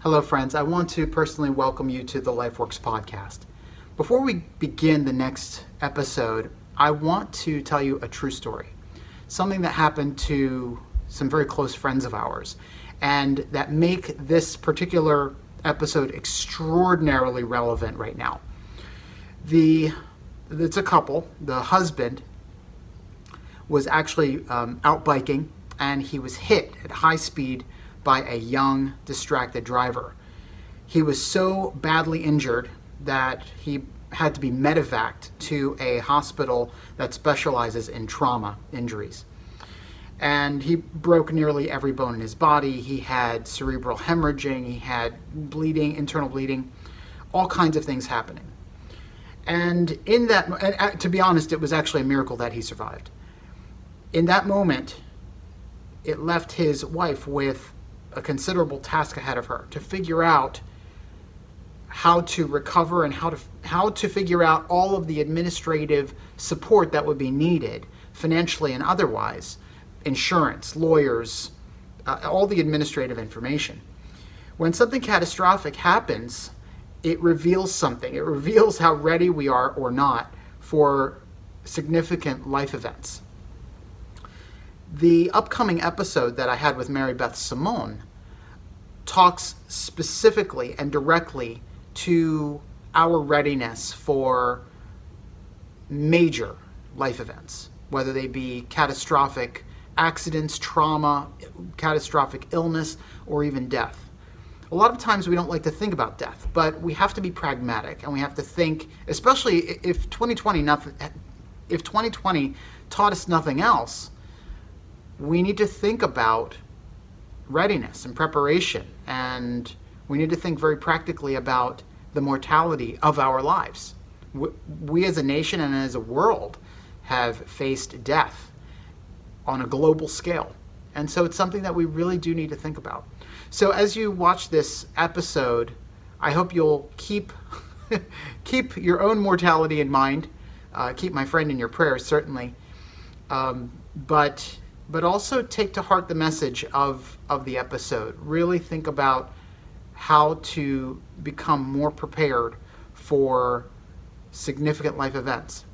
Hello, friends. I want to personally welcome you to the LifeWorks podcast. Before we begin the next episode, I want to tell you a true story. Something that happened to some very close friends of ours, and that make this particular episode extraordinarily relevant right now. The it's a couple. The husband was actually um, out biking, and he was hit at high speed by a young, distracted driver. He was so badly injured that he had to be medevaced to a hospital that specializes in trauma injuries. And he broke nearly every bone in his body. He had cerebral hemorrhaging, he had bleeding, internal bleeding, all kinds of things happening. And in that, and uh, to be honest, it was actually a miracle that he survived. In that moment, it left his wife with a considerable task ahead of her to figure out how to recover and how to how to figure out all of the administrative support that would be needed financially and otherwise insurance lawyers uh, all the administrative information. When something catastrophic happens it reveals something. It reveals how ready we are or not for significant life events. The upcoming episode that I had with Mary Beth Simon talks specifically and directly to our readiness for major life events, whether they be catastrophic accidents, trauma, catastrophic illness, or even death. A lot of times we don't like to think about death, but we have to be pragmatic and we have to think, especially if 2020 nothing, if 2020 taught us nothing else, we need to think about readiness and preparation. And we need to think very practically about the mortality of our lives. We as a nation and as a world have faced death on a global scale. And so it's something that we really do need to think about. So as you watch this episode, I hope you'll keep keep your own mortality in mind. Uh, keep my friend in your prayers, certainly. Um, but but also take to heart the message of, of the episode. Really think about how to become more prepared for significant life events.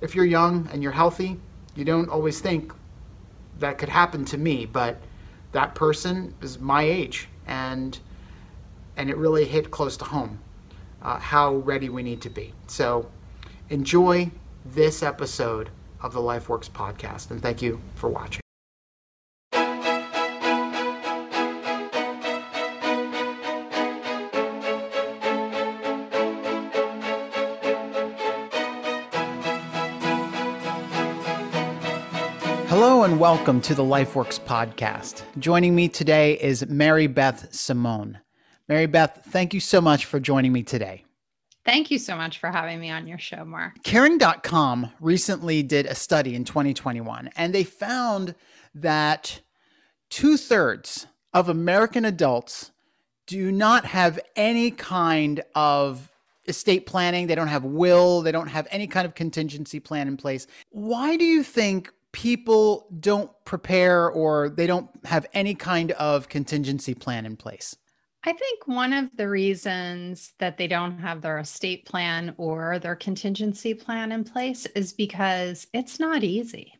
If you're young and you're healthy, you don't always think that could happen to me, but that person is my age and and it really hit close to home uh, how ready we need to be. So enjoy this episode of the LifeWorks podcast and thank you for watching. Welcome to the LifeWorks podcast. Joining me today is Mary Beth Simon. Mary Beth, thank you so much for joining me today. Thank you so much for having me on your show, Mark. Caring.com recently did a study in 2021, and they found that two thirds of American adults do not have any kind of estate planning. They don't have will. They don't have any kind of contingency plan in place. Why do you think people don't prepare or they don't have any kind of contingency plan in place? I think one of the reasons that they don't have their estate plan or their contingency plan in place is because it's not easy.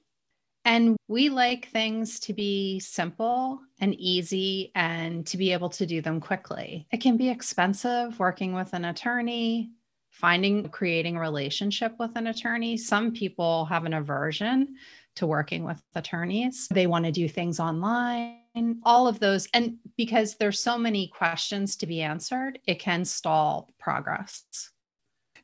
And we like things to be simple and easy and to be able to do them quickly. It can be expensive working with an attorney, finding, creating a relationship with an attorney. Some people have an aversion to working with attorneys. They want to do things online, all of those. And because there's so many questions to be answered, it can stall progress.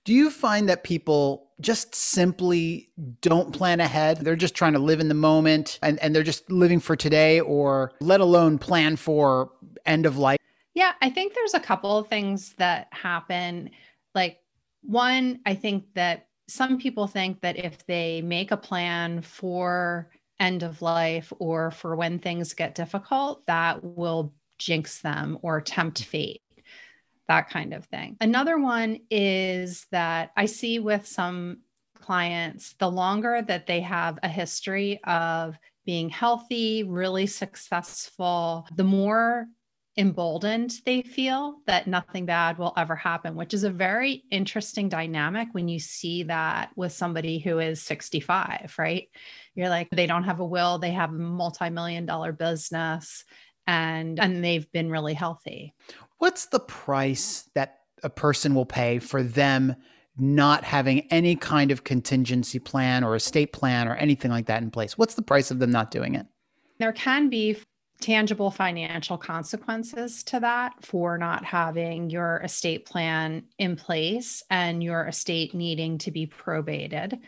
Do you find that people just simply don't plan ahead? They're just trying to live in the moment and, and they're just living for today or let alone plan for end of life? Yeah, I think there's a couple of things that happen. Like, one, I think that some people think that if they make a plan for end of life or for when things get difficult, that will jinx them or tempt fate, that kind of thing. Another one is that I see with some clients, the longer that they have a history of being healthy, really successful, the more emboldened they feel that nothing bad will ever happen, which is a very interesting dynamic when you see that with somebody who is 65, right? You're like, they don't have a will, they have a multi million dollar business. And, and they've been really healthy. What's the price that a person will pay for them not having any kind of contingency plan or estate plan or anything like that in place? What's the price of them not doing it? There can be tangible financial consequences to that for not having your estate plan in place and your estate needing to be probated.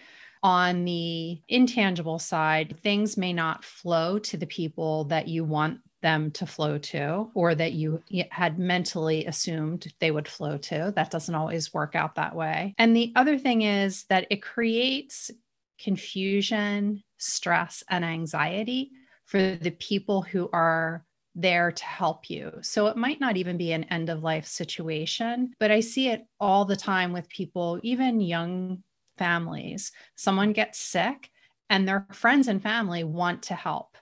On the intangible side, things may not flow to the people that you want them to flow to or that you had mentally assumed they would flow to. That doesn't always work out that way. And the other thing is that it creates confusion, stress, and anxiety for the people who are there to help you. So it might not even be an end of life situation, but I see it all the time with people, even young families. Someone gets sick and their friends and family want to help,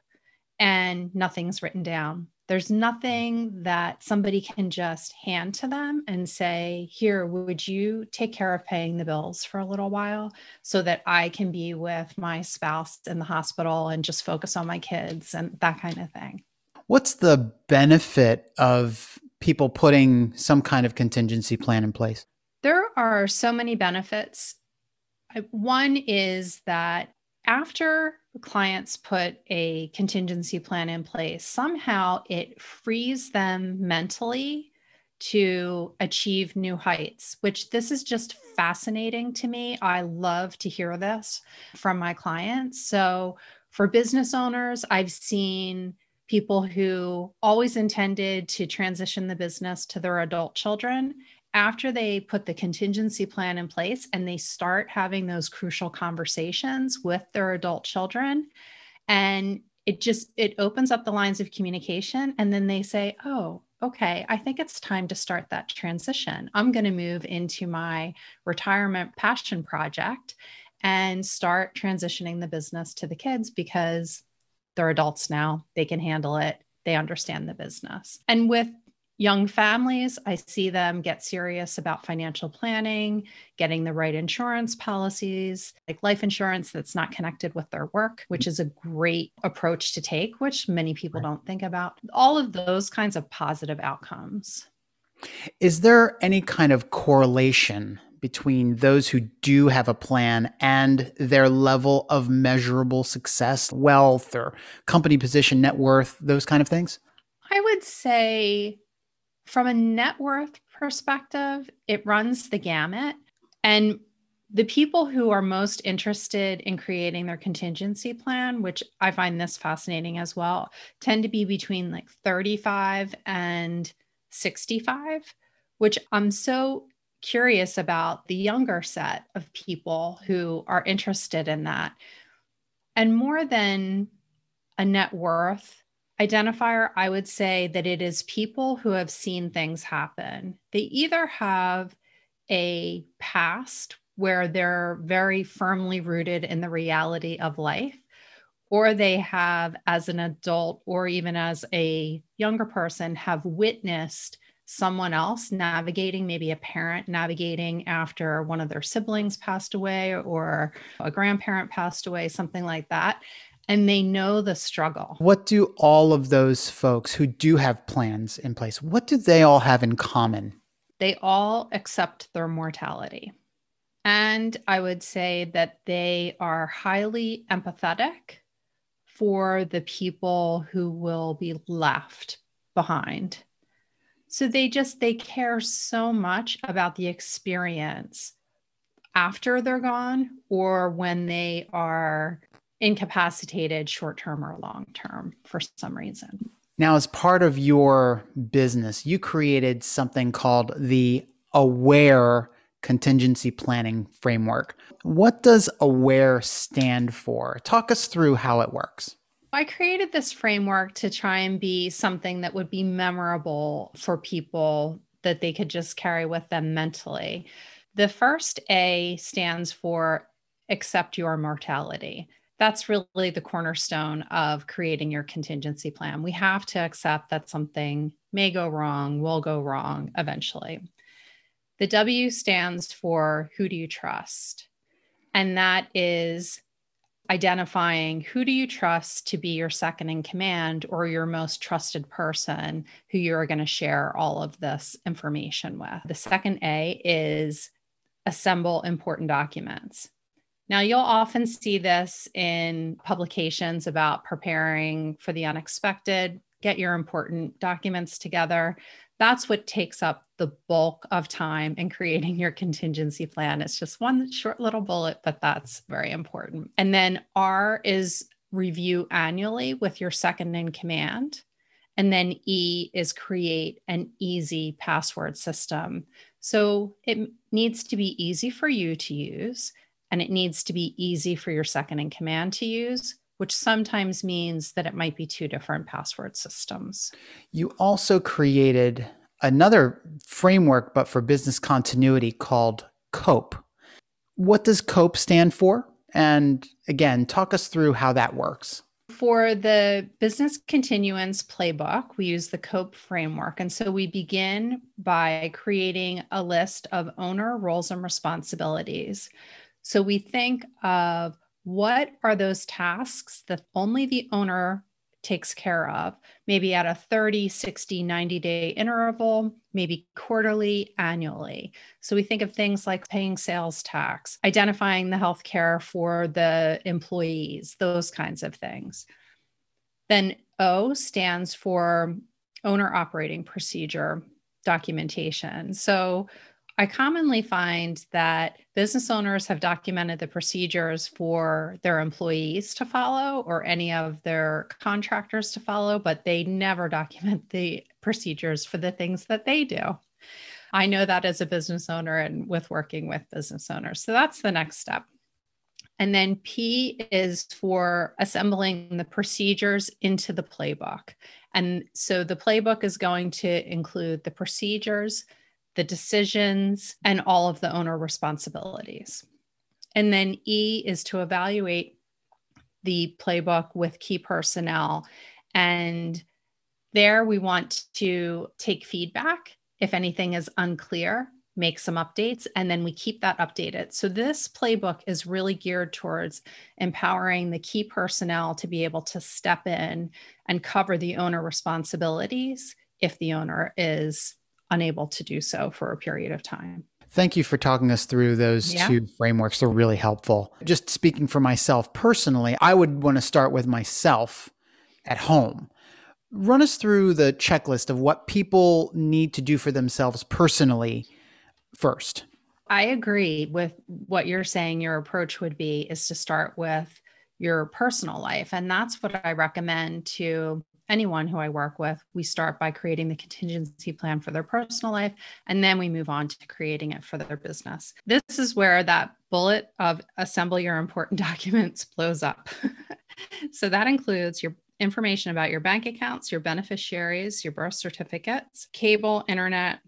and nothing's written down. There's nothing that somebody can just hand to them and say, Here, would you take care of paying the bills for a little while so that I can be with my spouse in the hospital and just focus on my kids and that kind of thing? What's the benefit of people putting some kind of contingency plan in place? There are so many benefits. One is that after clients put a contingency plan in place, somehow it frees them mentally to achieve new heights, which this is just fascinating to me. I love to hear this from my clients. So, for business owners, I've seen people who always intended to transition the business to their adult children after they put the contingency plan in place and they start having those crucial conversations with their adult children and it just it opens up the lines of communication and then they say oh okay i think it's time to start that transition. I'm going to move into my retirement passion project and start transitioning the business to the kids because they're adults now. They can handle it. They understand the business. And with young families, I see them get serious about financial planning, getting the right insurance policies, like life insurance that's not connected with their work, which is a great approach to take, which many people don't think about. All of those kinds of positive outcomes. Is there any kind of correlation between those who do have a plan and their level of measurable success, wealth, or company position, net worth, those kind of things? I would say from a net worth perspective, it runs the gamut. And the people who are most interested in creating their contingency plan, which I find this fascinating as well, tend to be between like 35 and 65, which I'm so curious about the younger set of people who are interested in that. And more than a net worth, identifier, I would say that it is people who have seen things happen. They either have a past where they're very firmly rooted in the reality of life, or they have, as an adult or even as a younger person, have witnessed someone else navigating, maybe a parent navigating after one of their siblings passed away or a grandparent passed away, something like that and they know the struggle. What do all of those folks who do have plans in place, what do they all have in common? They all accept their mortality. And I would say that they are highly empathetic for the people who will be left behind. So they just they care so much about the experience after they're gone or when they are incapacitated short term or long term for some reason. Now, as part of your business, you created something called the AWARE Contingency Planning Framework. What does AWARE stand for? Talk us through how it works. I created this framework to try and be something that would be memorable for people that they could just carry with them mentally. The first A stands for accept your mortality. That's really the cornerstone of creating your contingency plan. We have to accept that something may go wrong, will go wrong eventually. The W stands for who do you trust? And that is identifying who do you trust to be your second in command or your most trusted person who you're going to share all of this information with. The second A is assemble important documents. Now, you'll often see this in publications about preparing for the unexpected, get your important documents together. That's what takes up the bulk of time in creating your contingency plan. It's just one short little bullet, but that's very important. And then R is review annually with your second in command. And then E is create an easy password system. So it needs to be easy for you to use and it needs to be easy for your second in command to use, which sometimes means that it might be two different password systems. You also created another framework, but for business continuity called COPE. What does COPE stand for? And again, talk us through how that works. For the business continuance playbook, we use the COPE framework. And so we begin by creating a list of owner roles and responsibilities. So we think of what are those tasks that only the owner takes care of, maybe at a 30, 60, 90 day interval, maybe quarterly, annually. So we think of things like paying sales tax, identifying the health care for the employees, those kinds of things. Then O stands for owner operating procedure documentation. So I commonly find that business owners have documented the procedures for their employees to follow or any of their contractors to follow, but they never document the procedures for the things that they do. I know that as a business owner and with working with business owners. So that's the next step. And then P is for assembling the procedures into the playbook. And so the playbook is going to include the procedures, the decisions, and all of the owner responsibilities. And then E is to evaluate the playbook with key personnel. And there we want to take feedback if anything is unclear, make some updates, and then we keep that updated. So this playbook is really geared towards empowering the key personnel to be able to step in and cover the owner responsibilities if the owner is unable to do so for a period of time. Thank you for talking us through those yeah. two frameworks. They're really helpful. Just speaking for myself personally, I would want to start with myself at home. Run us through the checklist of what people need to do for themselves personally first. I agree with what you're saying. Your approach would be is to start with your personal life. And that's what I recommend to anyone who I work with, we start by creating the contingency plan for their personal life, and then we move on to creating it for their business. This is where that bullet of assemble your important documents blows up. so that includes your information about your bank accounts, your beneficiaries, your birth certificates, cable, internet,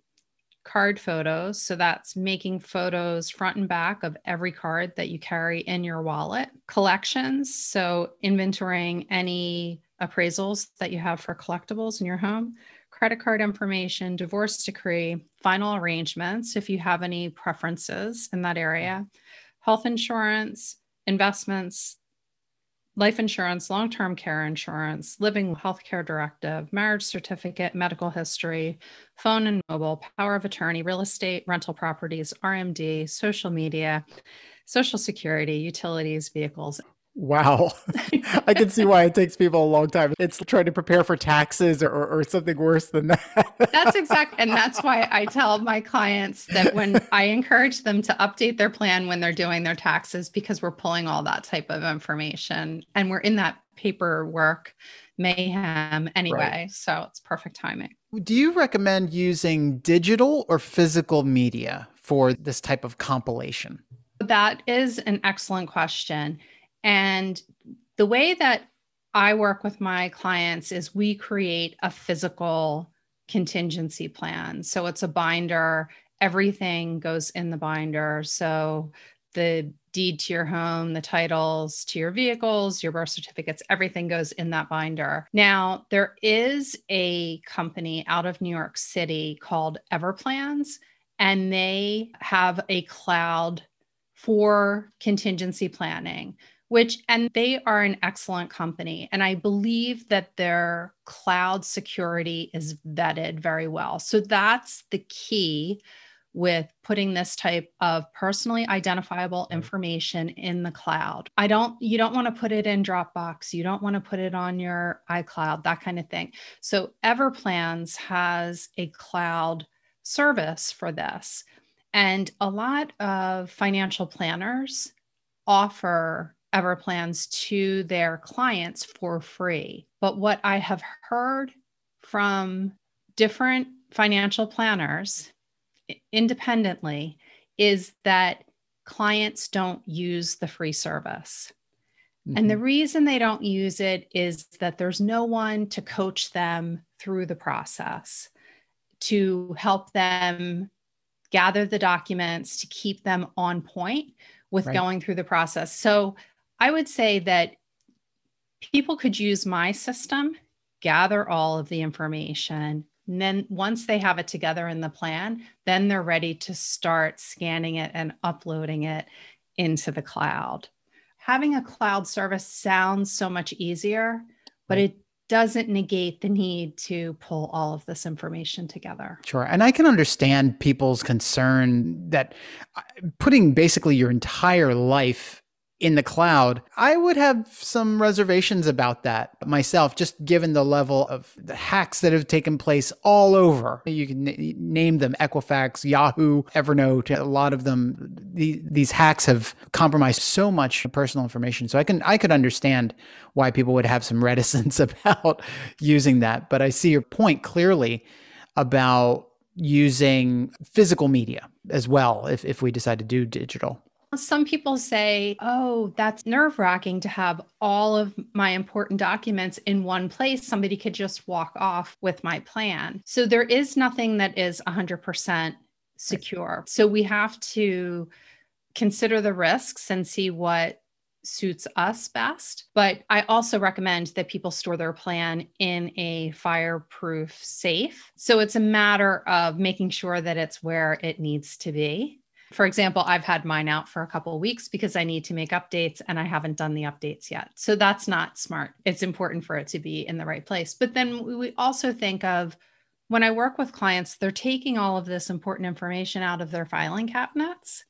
card photos. So that's making photos front and back of every card that you carry in your wallet, collections. So inventorying any appraisals that you have for collectibles in your home, credit card information, divorce decree, final arrangements if you have any preferences in that area, mm-hmm. health insurance, investments, life insurance, long term care insurance, living healthcare directive, marriage certificate, medical history, phone and mobile, power of attorney, real estate, rental properties, RMD, social media, social security, utilities, vehicles, Wow. I can see why it takes people a long time. It's trying to prepare for taxes or, or something worse than that. that's exactly. And that's why I tell my clients that when I encourage them to update their plan when they're doing their taxes, because we're pulling all that type of information and we're in that paperwork mayhem anyway. Right. So it's perfect timing. Do you recommend using digital or physical media for this type of compilation? That is an excellent question. And the way that I work with my clients is we create a physical contingency plan. So it's a binder, everything goes in the binder. So the deed to your home, the titles to your vehicles, your birth certificates, everything goes in that binder. Now, there is a company out of New York City called Everplans, and they have a cloud for contingency planning which and they are an excellent company and i believe that their cloud security is vetted very well so that's the key with putting this type of personally identifiable information in the cloud. I don't you don't want to put it in Dropbox, you don't want to put it on your iCloud, that kind of thing. So Everplans has a cloud service for this. And a lot of financial planners offer Everplans to their clients for free. But what I have heard from different financial planners independently is that clients don't use the free service. Mm-hmm. And the mm-hmm. reason they don't use it is that there's no one to coach them through the process, to help them gather the documents, to keep them on point with right. going through the process. So I would say that people could use my system, gather all of the information, and then once they have it together in the plan, then they're ready to start scanning it and uploading it into the cloud. Having a cloud service sounds so much easier, but it doesn't negate the need to pull all of this information together. Sure. And I can understand people's concern that uh, putting basically your entire life in the cloud, I would have some reservations about that myself, just given the level of the hacks that have taken place all over. You can n- name them Equifax, Yahoo, Evernote, a lot of them. The, these hacks have compromised so much personal information. So I can I could understand why people would have some reticence about using that. But I see your point clearly about using physical media as well if, if we decide to do digital. Some people say, oh, that's nerve wracking to have all of my important documents in one place. Somebody could just walk off with my plan. So there is nothing that is 100% secure. So we have to consider the risks and see what suits us best. But I also recommend that people store their plan in a fireproof safe. So it's a matter of making sure that it's where it needs to be. For example, I've had mine out for a couple weeks because I need to make updates and I haven't done the updates yet. So that's not smart. It's important for it to be in the right place. But then we also think of when I work with clients, they're taking all of this important information out of their filing cabinets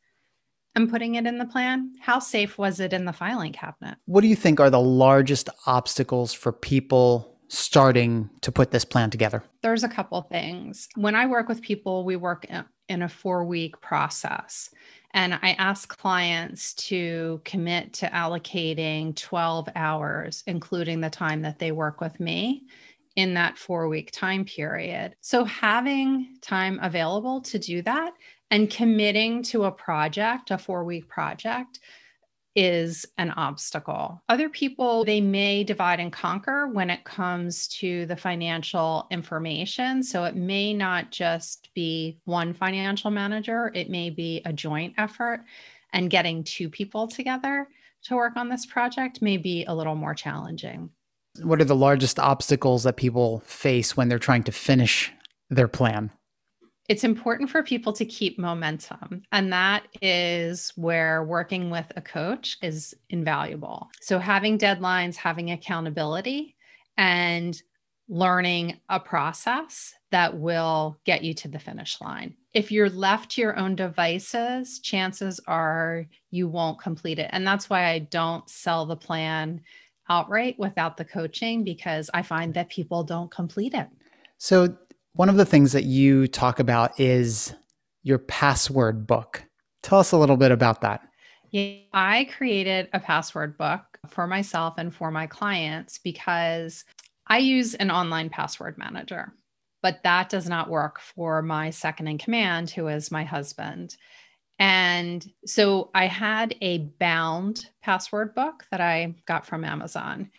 and putting it in the plan. How safe was it in the filing cabinet? What do you think are the largest obstacles for people starting to put this plan together? There's a couple things. When I work with people, we work in a four week process. And I ask clients to commit to allocating 12 hours, including the time that they work with me in that four week time period. So, having time available to do that and committing to a project, a four week project, is an obstacle. Other people, they may divide and conquer when it comes to the financial information. So it may not just be one financial manager, it may be a joint effort. And getting two people together to work on this project may be a little more challenging. What are the largest obstacles that people face when they're trying to finish their plan? It's important for people to keep momentum. And that is where working with a coach is invaluable. So, having deadlines, having accountability, and learning a process that will get you to the finish line. If you're left to your own devices, chances are you won't complete it. And that's why I don't sell the plan outright without the coaching because I find that people don't complete it. So, one of the things that you talk about is your password book. Tell us a little bit about that. Yeah, I created a password book for myself and for my clients because I use an online password manager, but that does not work for my second in command, who is my husband. And so I had a bound password book that I got from Amazon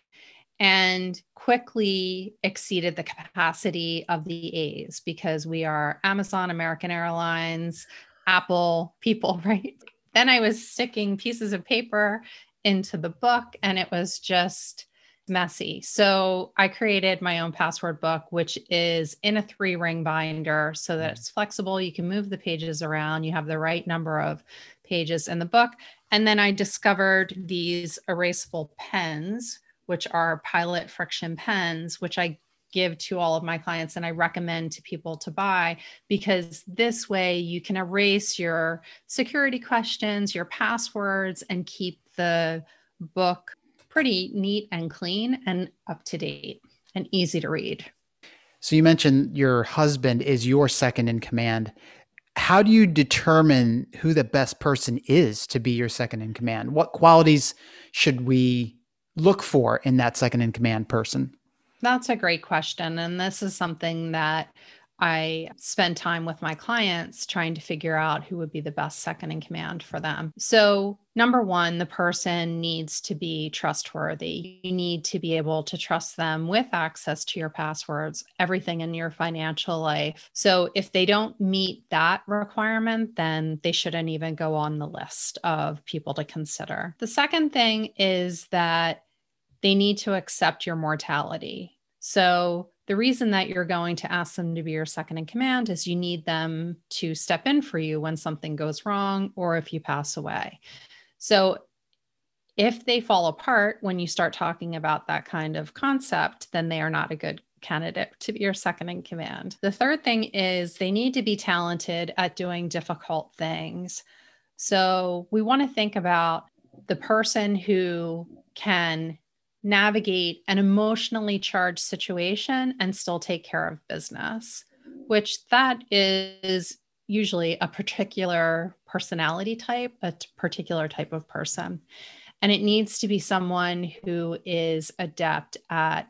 and quickly exceeded the capacity of the A's because we are Amazon, American Airlines, Apple people, right? Then I was sticking pieces of paper into the book and it was just messy. So I created my own password book, which is in a three ring binder so that it's flexible. You can move the pages around, you have the right number of pages in the book. And then I discovered these erasable pens, which are Pilot friction pens, which I give to all of my clients and I recommend to people to buy because this way you can erase your security questions, your passwords, and keep the book pretty neat and clean and up to date and easy to read. So you mentioned your husband is your second in command. How do you determine who the best person is to be your second in command? What qualities should we look for in that second in command person? That's a great question. And this is something that I spend time with my clients trying to figure out who would be the best second in command for them. So, number one, the person needs to be trustworthy. You need to be able to trust them with access to your passwords, everything in your financial life. So, if they don't meet that requirement, then they shouldn't even go on the list of people to consider. The second thing is that they need to accept your mortality. So, the reason that you're going to ask them to be your second in command is you need them to step in for you when something goes wrong or if you pass away. So, if they fall apart when you start talking about that kind of concept, then they are not a good candidate to be your second in command. The third thing is they need to be talented at doing difficult things. So, we want to think about the person who can navigate an emotionally charged situation and still take care of business, which that is usually a particular personality type, a particular type of person. And it needs to be someone who is adept at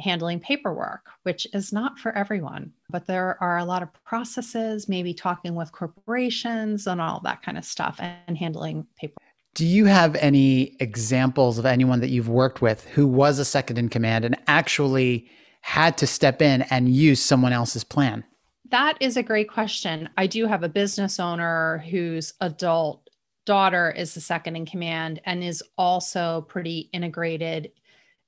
handling paperwork, which is not for everyone, but there are a lot of processes, maybe talking with corporations and all that kind of stuff and handling paperwork. Do you have any examples of anyone that you've worked with who was a second in command and actually had to step in and use someone else's plan? That is a great question. I do have a business owner whose adult daughter is the second in command and is also pretty integrated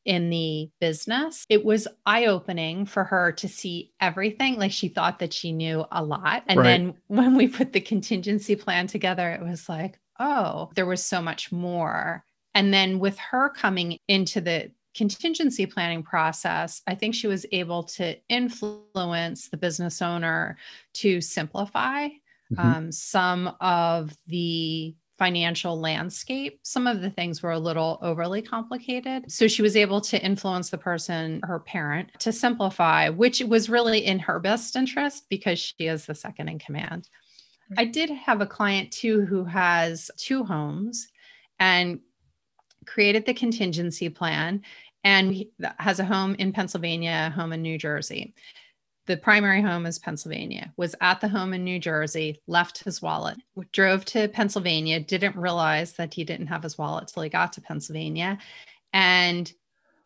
in the business. It was eye opening for her to see everything. Like she thought that she knew a lot. And right. then when we put the contingency plan together, it was like, oh, there was so much more. And then with her coming into the contingency planning process, I think she was able to influence the business owner to simplify mm-hmm. um, some of the financial landscape. Some of the things were a little overly complicated. So she was able to influence the person, her parent, to simplify, which was really in her best interest because she is the second in command. I mm-hmm. did have a client too who has two homes and created the contingency plan and has a home in Pennsylvania, a home in New Jersey. The primary home is Pennsylvania, was at the home in New Jersey, left his wallet, drove to Pennsylvania, didn't realize that he didn't have his wallet till he got to Pennsylvania, and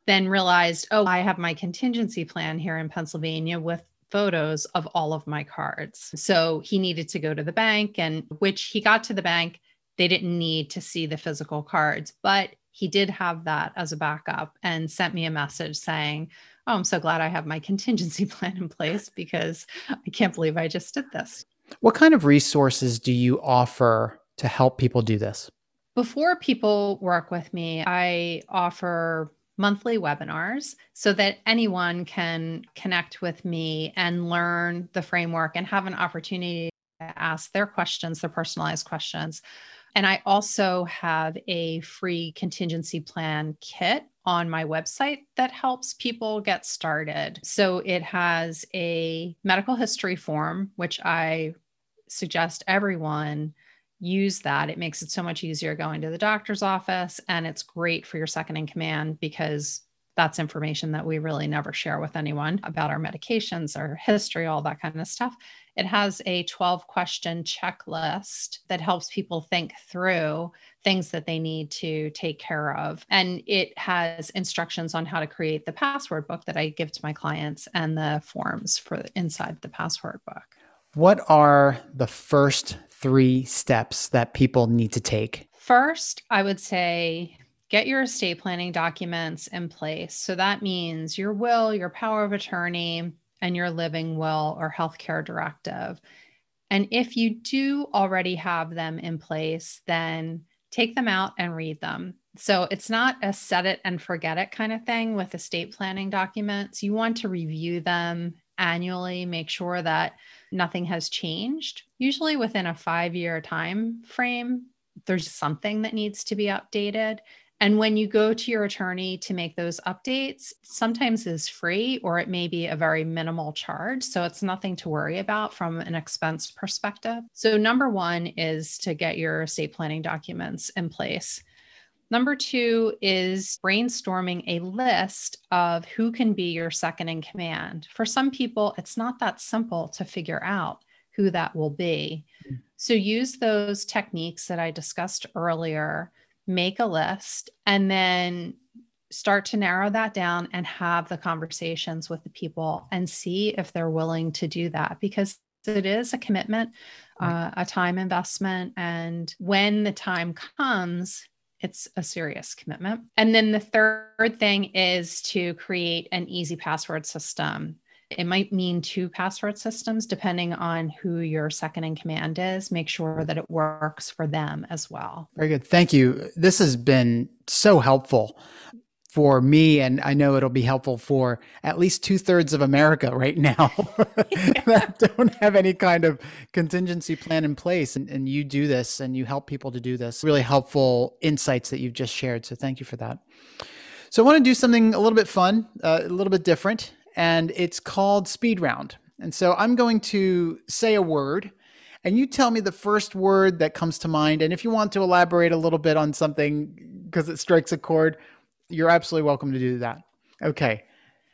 then realized, oh, I have my contingency plan here in Pennsylvania with photos of all of my cards. So he needed to go to the bank, and which he got to the bank, they didn't need to see the physical cards, but he did have that as a backup and sent me a message saying, Oh, I'm so glad I have my contingency plan in place because I can't believe I just did this. What kind of resources do you offer to help people do this? Before people work with me, I offer monthly webinars so that anyone can connect with me and learn the framework and have an opportunity to ask their questions, their personalized questions. And I also have a free contingency plan kit on my website that helps people get started. So it has a medical history form, which I suggest everyone use that. It makes it so much easier going to the doctor's office. And it's great for your second in command because that's information that we really never share with anyone about our medications, our history, all that kind of stuff. It has a 12 question checklist that helps people think through things that they need to take care of. And it has instructions on how to create the password book that I give to my clients and the forms for inside the password book. What are the first three steps that people need to take? First, I would say get your estate planning documents in place. So that means your will, your power of attorney, and your living will or healthcare directive. And if you do already have them in place, then take them out and read them. So it's not a set it and forget it kind of thing with estate planning documents. You want to review them annually, make sure that nothing has changed. Usually within a 5-year time frame, there's something that needs to be updated. And when you go to your attorney to make those updates, sometimes is free or it may be a very minimal charge. So it's nothing to worry about from an expense perspective. So, number one is to get your estate planning documents in place. Number two is brainstorming a list of who can be your second in command. For some people, it's not that simple to figure out who that will be. Mm. So use those techniques that I discussed earlier, make a list, and then start to narrow that down and have the conversations with the people and see if they're willing to do that because it is a commitment, uh, a time investment. And when the time comes, it's a serious commitment. And then the third thing is to create an easy password system. It might mean two password systems depending on who your second in command is. Make sure that it works for them as well. Very good. Thank you. This has been so helpful for me, and I know it'll be helpful for at least two thirds of America right now that don't have any kind of contingency plan in place. And, and you do this and you help people to do this. Really helpful insights that you've just shared. So thank you for that. So I want to do something a little bit fun, uh, a little bit different, and it's called Speed Round. And so I'm going to say a word and you tell me the first word that comes to mind. And if you want to elaborate a little bit on something because it strikes a chord, you're absolutely welcome to do that. Okay.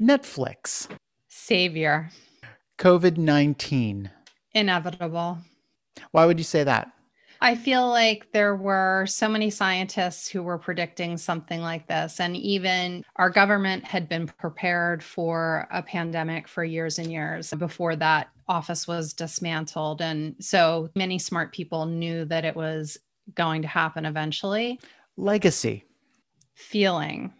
Netflix. Savior. COVID 19. Inevitable. Why would you say that? I feel like there were so many scientists who were predicting something like this. And even our government had been prepared for a pandemic for years and years before that office was dismantled. And so many smart people knew that it was going to happen eventually. Legacy feeling.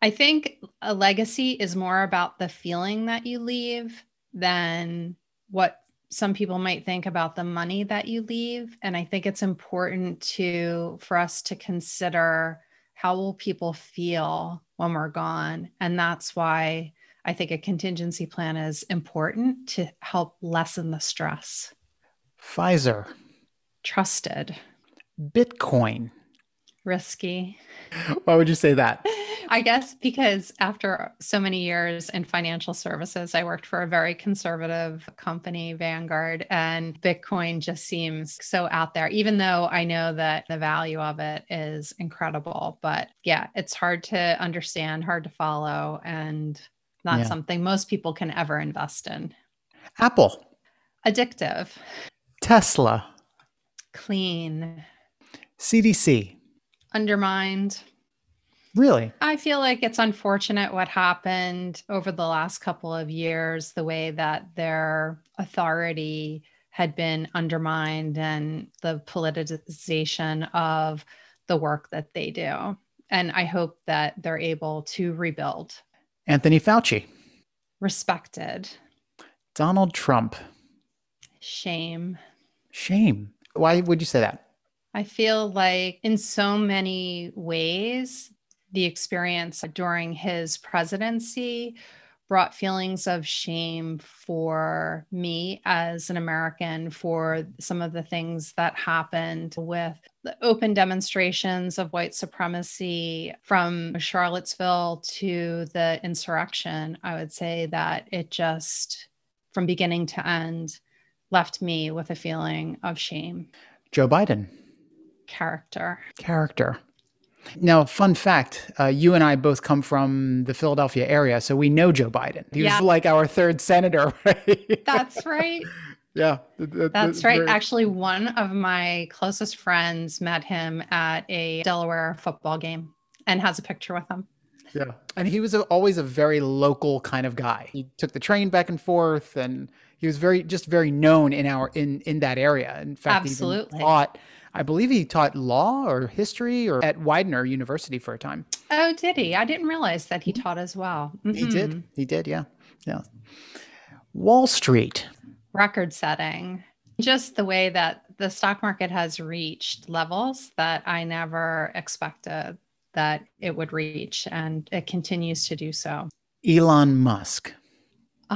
I think a legacy is more about the feeling that you leave than what some people might think about the money that you leave and I think it's important to for us to consider how will people feel when we're gone and that's why I think a contingency plan is important to help lessen the stress. Pfizer. Trusted. Bitcoin risky. Why would you say that? I guess because after so many years in financial services, I worked for a very conservative company, Vanguard, and Bitcoin just seems so out there, even though I know that the value of it is incredible. But yeah, it's hard to understand, hard to follow, and not yeah. something most people can ever invest in. Apple. Addictive. Tesla. Clean. CDC undermined. Really? I feel like it's unfortunate what happened over the last couple of years, the way that their authority had been undermined and the politicization of the work that they do. And I hope that they're able to rebuild. Anthony Fauci. Respected. Donald Trump. Shame. Shame. Why would you say that? I feel like in so many ways, the experience during his presidency brought feelings of shame for me as an American for some of the things that happened with the open demonstrations of white supremacy from Charlottesville to the insurrection. I would say that it just, from beginning to end, left me with a feeling of shame. Joe Biden character. Character. Now, fun fact uh, you and I both come from the Philadelphia area, so we know Joe Biden. He yeah. was like our third senator, right? That's right. yeah. That's right. Very... Actually, one of my closest friends met him at a Delaware football game and has a picture with him. Yeah. And he was a, always a very local kind of guy. He took the train back and forth and he was very just very known in our in in that area. In fact, Absolutely. he even taught I believe he taught law or history or at Widener University for a time. Oh, did he? I didn't realize that he taught as well. He Mhm. did. He did, yeah. Yeah. Wall Street. Record setting. Just the way that the stock market has reached levels that I never expected that it would reach, and it continues to do so. Elon Musk.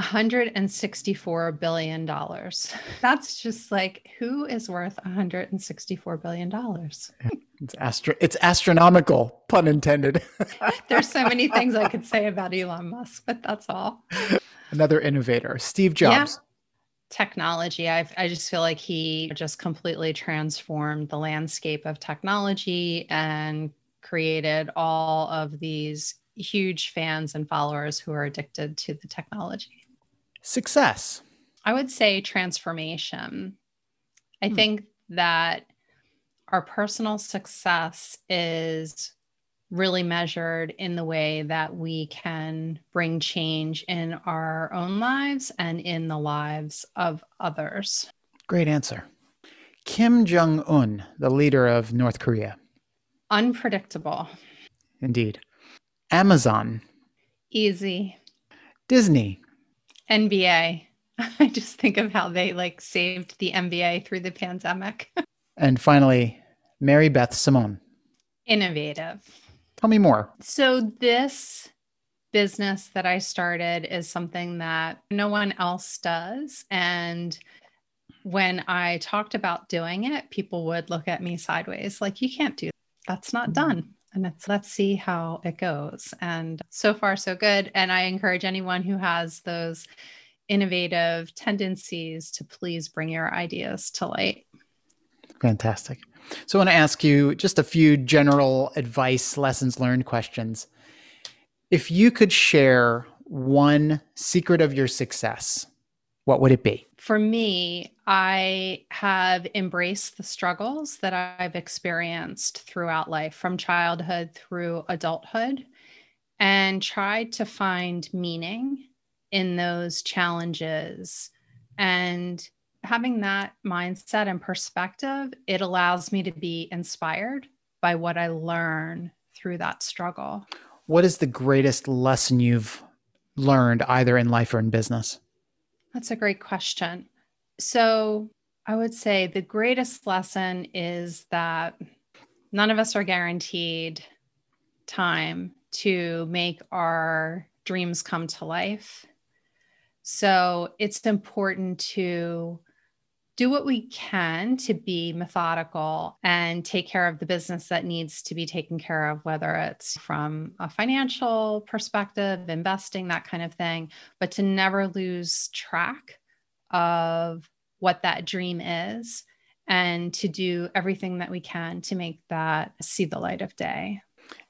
$164 billion. That's just like, who is worth $164 billion? It's astro- it's astronomical, pun intended. There's so many things I could say about Elon Musk, but that's all. Another innovator, Steve Jobs. Technology. I I just feel like he just completely transformed the landscape of technology and created all of these huge fans and followers who are addicted to the technology. Success. I would say transformation. I Hmm. think that our personal success is really measured in the way that we can bring change in our own lives and in the lives of others. Great answer. Kim Jong Un, the leader of North Korea. Unpredictable, Indeed. Amazon. easy. Disney. NBA. I just think of how they like saved the NBA through the pandemic. And finally, Mary Beth Simon. Innovative. Tell me more. So, this business that I started is something that no one else does. And when I talked about doing it, people would look at me sideways like, you can't do that. That's not mm-hmm. done. And it's let's see how it goes. And so far, so good. And I encourage anyone who has those innovative tendencies to please bring your ideas to light. Fantastic. So I want to ask you just a few general advice, lessons learned questions. If you could share one secret of your success, what would it be? For me, I have embraced the struggles that I've experienced throughout life, from childhood through adulthood, and tried to find meaning in those challenges. And having that mindset and perspective, it allows me to be inspired by what I learn through that struggle. What is the greatest lesson you've learned either in life or in business? That's a great question. So, I would say the greatest lesson is that none of us are guaranteed time to make our dreams come to life. So, it's important to do what we can to be methodical and take care of the business that needs to be taken care of, whether it's from a financial perspective, investing, that kind of thing, but to never lose track of what that dream is and to do everything that we can to make that see the light of day.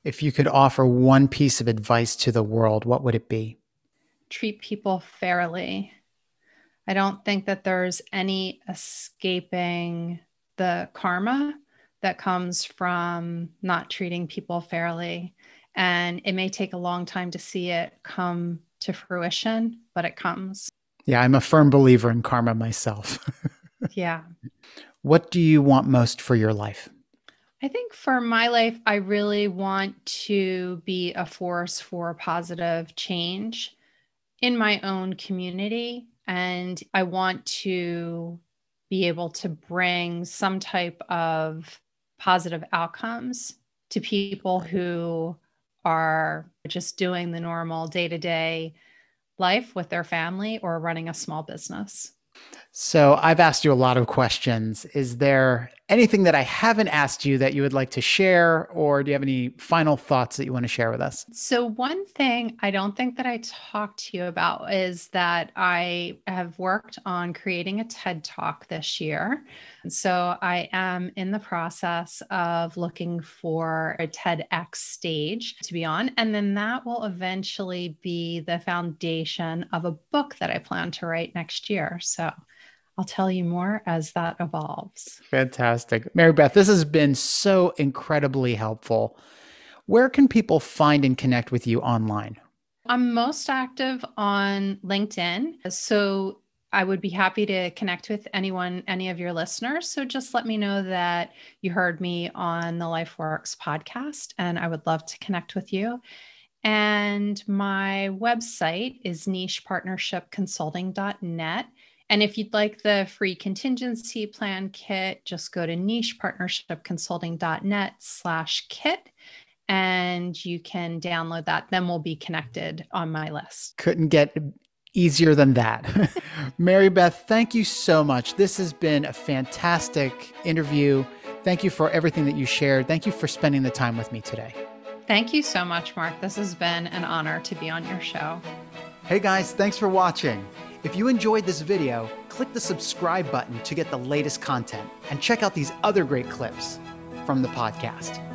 If you could offer one piece of advice to the world, what would it be? Treat people fairly. I don't think that there's any escaping the karma that comes from not treating people fairly. And it may take a long time to see it come to fruition, but it comes. Yeah, I'm a firm believer in karma myself. Yeah. what do you want most for your life? I think for my life, I really want to be a force for positive change in my own community. And I want to be able to bring some type of positive outcomes to people who are just doing the normal day to day life with their family or running a small business. So, I've asked you a lot of questions. Is there anything that I haven't asked you that you would like to share, or do you have any final thoughts that you want to share with us? So, one thing I don't think that I talked to you about is that I have worked on creating a TED Talk this year. So, I am in the process of looking for a TEDx stage to be on. And then that will eventually be the foundation of a book that I plan to write next year. So, I'll tell you more as that evolves. Fantastic. Mary Beth, this has been so incredibly helpful. Where can people find and connect with you online? I'm most active on LinkedIn. So I would be happy to connect with anyone, any of your listeners. So just let me know that you heard me on the LifeWorks podcast, and I would love to connect with you. And my website is nichepartnershipconsulting.net. And if you'd like the free contingency plan kit, just go to nichepartnershipconsulting.net slash kit and you can download that. Then we'll be connected on my list. Couldn't get easier than that. Mary Beth, thank you so much. This has been a fantastic interview. Thank you for everything that you shared. Thank you for spending the time with me today. Thank you so much, Mark. This has been an honor to be on your show. Hey guys, thanks for watching. If you enjoyed this video, click the subscribe button to get the latest content and check out these other great clips from the podcast.